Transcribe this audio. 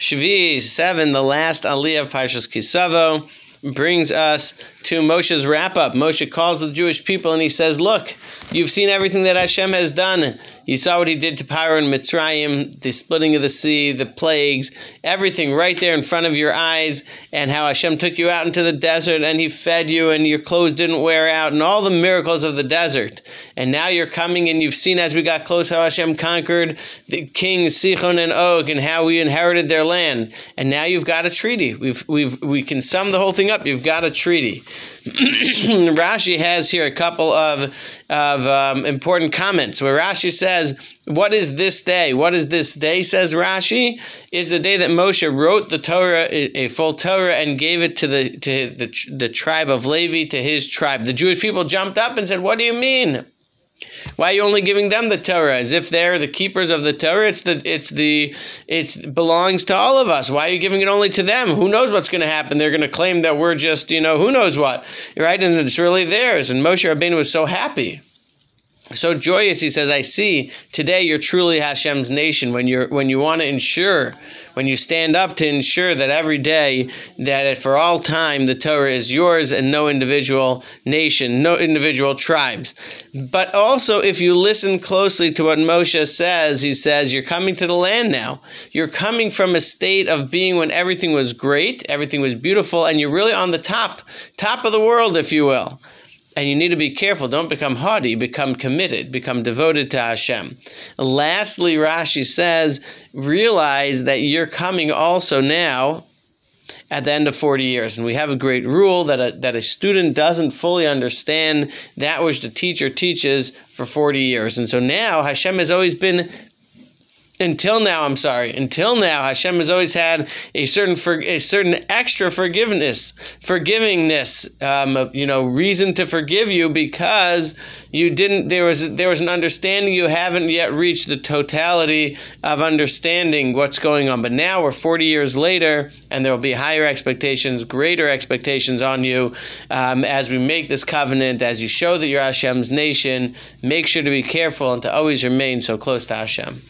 Shvi 7, the last Aliyah of Parshas Ki Savo, brings us to Moshe's wrap up. Moshe calls the Jewish people and he says, Look, you've seen everything that Hashem has done. You saw what he did to Paro and Mitzrayim, the splitting of the sea, the plagues, everything right there in front of your eyes, and how Hashem took you out into the desert and he fed you and your clothes didn't wear out, and all the miracles of the desert. And now you're coming and you've seen as we got close how Hashem conquered the kings Sichon and Og and how we inherited their land. And now you've got a treaty. We've, we've, we can sum the whole thing up. You've got a treaty. Rashi has here a couple of, of um, important comments where Rashi says, What is this day? What is this day, says Rashi, is the day that Moshe wrote the Torah, a full Torah, and gave it to the, to the, the tribe of Levi, to his tribe. The Jewish people jumped up and said, What do you mean? Why are you only giving them the Torah as if they're the keepers of the Torah? It's the it's the it belongs to all of us. Why are you giving it only to them? Who knows what's going to happen? They're going to claim that we're just you know who knows what, right? And it's really theirs. And Moshe Rabbeinu was so happy so joyous he says i see today you're truly hashem's nation. When you're when you want to ensure when you stand up to ensure that every day that for all time the torah is yours and no individual nation no individual tribes. But also if you listen closely to what moshe says he says you're coming to the land now. You're coming from a state of being when everything was great everything was beautiful and you're really on the top top of the world if you will and you need to be careful. Don't become haughty, become committed, become devoted to Hashem. Lastly, Rashi says, realize that you're coming also now at the end of 40 years. And we have a great rule that a, that a student doesn't fully understand that which the teacher teaches for 40 years. And so now Hashem has always been until now, I'm sorry. Until now, Hashem has always had a certain for, a certain extra forgiveness, forgivingness, um, you know, reason to forgive you because you didn't. There was there was an understanding you haven't yet reached the totality of understanding what's going on. But now we're 40 years later, and there will be higher expectations, greater expectations on you um, as we make this covenant. As you show that you're Hashem's nation, make sure to be careful and to always remain so close to Hashem.